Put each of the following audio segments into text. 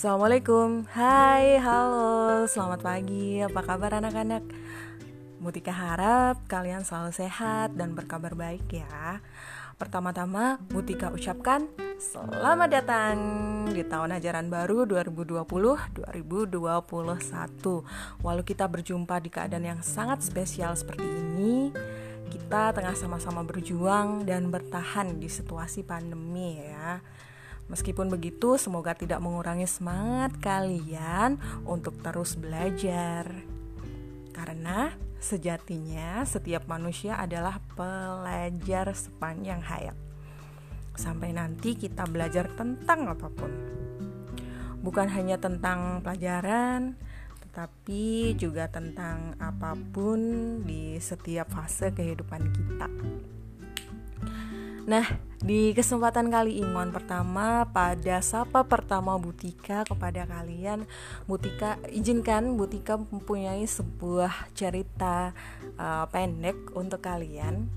Assalamualaikum. Hai, halo, selamat pagi. Apa kabar anak-anak? Mutika harap kalian selalu sehat dan berkabar baik ya. Pertama-tama Mutika ucapkan Selamat datang di tahun ajaran baru 2020-2021 Walau kita berjumpa di keadaan yang sangat spesial seperti ini Kita tengah sama-sama berjuang dan bertahan di situasi pandemi ya Meskipun begitu, semoga tidak mengurangi semangat kalian untuk terus belajar. Karena sejatinya setiap manusia adalah pelajar sepanjang hayat. Sampai nanti kita belajar tentang apa pun. Bukan hanya tentang pelajaran, tetapi juga tentang apa pun di setiap fase kehidupan kita. Nah, di kesempatan kali ini mohon pertama pada sapa pertama Butika kepada kalian Butika izinkan Butika mempunyai sebuah cerita uh, pendek untuk kalian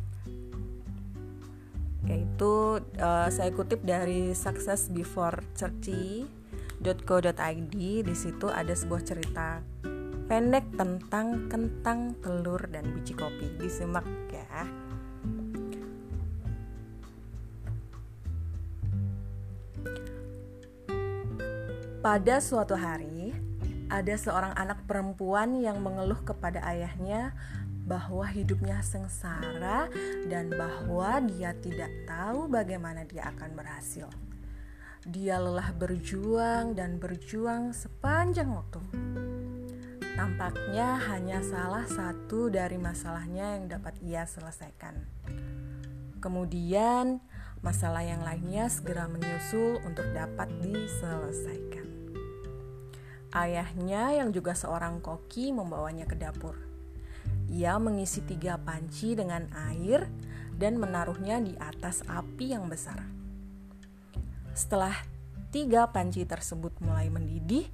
yaitu uh, saya kutip dari Success Before 30.co.id di situ ada sebuah cerita pendek tentang kentang, telur dan biji kopi. Disimak ya. Pada suatu hari, ada seorang anak perempuan yang mengeluh kepada ayahnya bahwa hidupnya sengsara dan bahwa dia tidak tahu bagaimana dia akan berhasil. Dia lelah berjuang dan berjuang sepanjang waktu. Tampaknya hanya salah satu dari masalahnya yang dapat ia selesaikan. Kemudian, masalah yang lainnya segera menyusul untuk dapat diselesaikan. Ayahnya yang juga seorang koki membawanya ke dapur. Ia mengisi tiga panci dengan air dan menaruhnya di atas api yang besar. Setelah tiga panci tersebut mulai mendidih,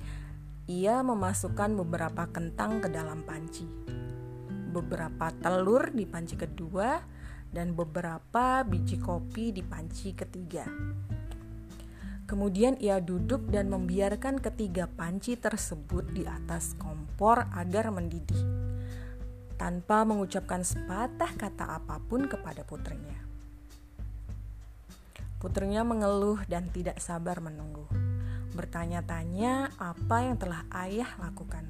ia memasukkan beberapa kentang ke dalam panci, beberapa telur di panci kedua, dan beberapa biji kopi di panci ketiga. Kemudian ia duduk dan membiarkan ketiga panci tersebut di atas kompor agar mendidih, tanpa mengucapkan sepatah kata apa pun kepada putrinya. Putrinya mengeluh dan tidak sabar menunggu, bertanya-tanya apa yang telah ayah lakukan.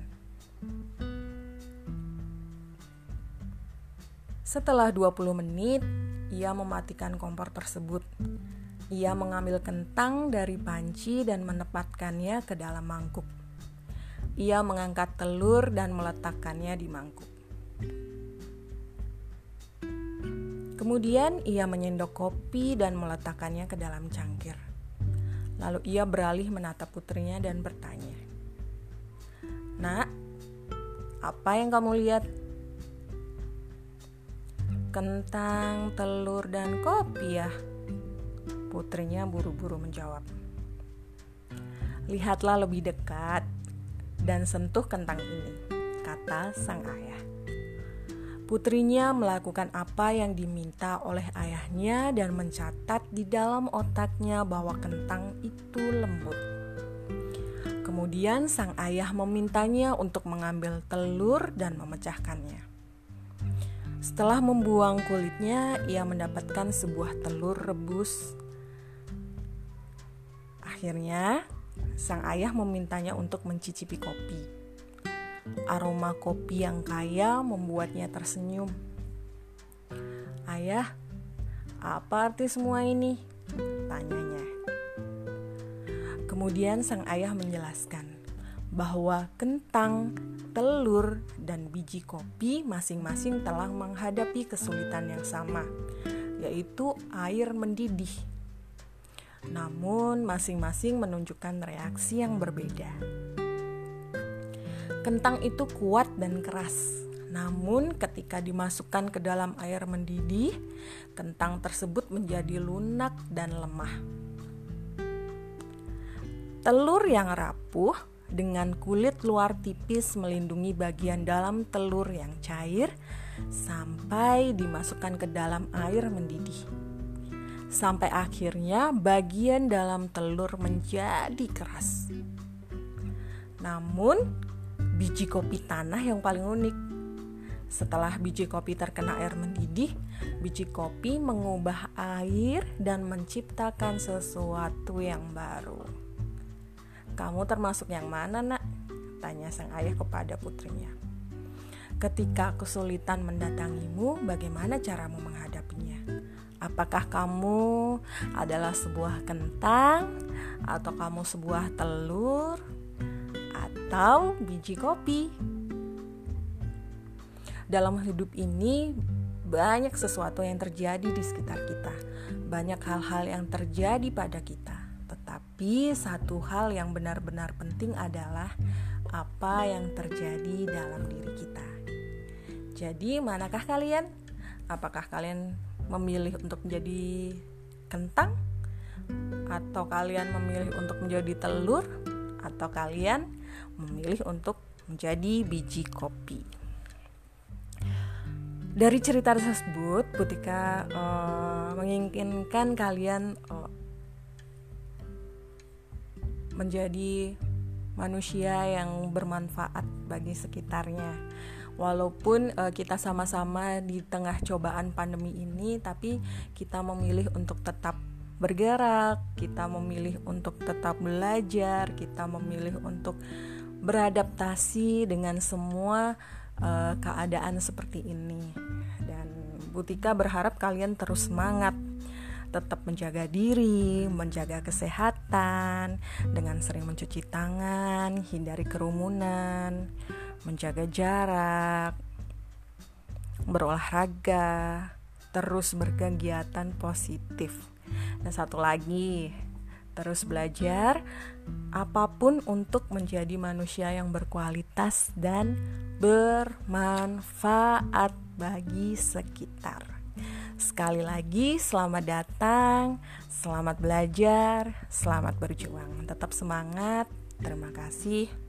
Setelah 20 menit, ia mematikan kompor tersebut ia mengambil kentang dari panci dan menempatkannya ke dalam mangkuk. Ia mengangkat telur dan meletakkannya di mangkuk. Kemudian ia menyendok kopi dan meletakkannya ke dalam cangkir. Lalu ia beralih menatap putrinya dan bertanya, "Nak, apa yang kamu lihat?" Kentang, telur, dan kopi ya, Putrinya buru-buru menjawab. Lihatlah lebih dekat dan sentuh kentang ini, kata sang ayah. Putrinya melakukan apa yang diminta oleh ayahnya dan mencatat di dalam otaknya bahwa kentang itu lembut. Kemudian sang ayah memintanya untuk mengambil telur dan memecahkannya. Setelah membuang kulitnya, ia mendapatkan sebuah telur rebus Akhirnya, sang ayah memintanya untuk mencicipi kopi. Aroma kopi yang kaya membuatnya tersenyum. Ayah, apa arti semua ini? Tanyanya. Kemudian sang ayah menjelaskan bahwa kentang, telur, dan biji kopi masing-masing telah menghadapi kesulitan yang sama, yaitu air mendidih namun masing-masing menunjukkan reaksi yang berbeda. Kentang itu kuat dan keras, namun ketika dimasukkan ke dalam air mendidih, kentang tersebut menjadi lunak dan lemah. Telur yang rapuh dengan kulit luar tipis melindungi bagian dalam telur yang cair sampai dimasukkan ke dalam air mendidih sampai akhirnya bagian dalam telur menjadi keras. Namun, biji kopi tanah yang paling unik. Setelah biji kopi terkena air mendidih, biji kopi mengubah air dan menciptakan sesuatu yang baru. Kamu termasuk yang mana, Nak? tanya sang ayah kepada putrinya. Ketika kesulitan mendatangimu, bagaimana caramu menghadapinya? Apakah kamu adalah sebuah kentang, atau kamu sebuah telur, atau biji kopi? Dalam hidup ini, banyak sesuatu yang terjadi di sekitar kita, banyak hal-hal yang terjadi pada kita. Tetapi satu hal yang benar-benar penting adalah apa yang terjadi dalam diri kita. Jadi, manakah kalian? Apakah kalian memilih untuk menjadi kentang? Atau kalian memilih untuk menjadi telur? Atau kalian memilih untuk menjadi biji kopi? Dari cerita tersebut, Butika uh, menginginkan kalian uh, menjadi manusia yang bermanfaat bagi sekitarnya walaupun uh, kita sama-sama di tengah cobaan pandemi ini tapi kita memilih untuk tetap bergerak, kita memilih untuk tetap belajar, kita memilih untuk beradaptasi dengan semua uh, keadaan seperti ini. Dan Butika berharap kalian terus semangat tetap menjaga diri, menjaga kesehatan dengan sering mencuci tangan, hindari kerumunan, menjaga jarak, berolahraga, terus berkegiatan positif. Dan satu lagi, terus belajar apa pun untuk menjadi manusia yang berkualitas dan bermanfaat bagi sekitar. Sekali lagi, selamat datang, selamat belajar, selamat berjuang. Tetap semangat. Terima kasih.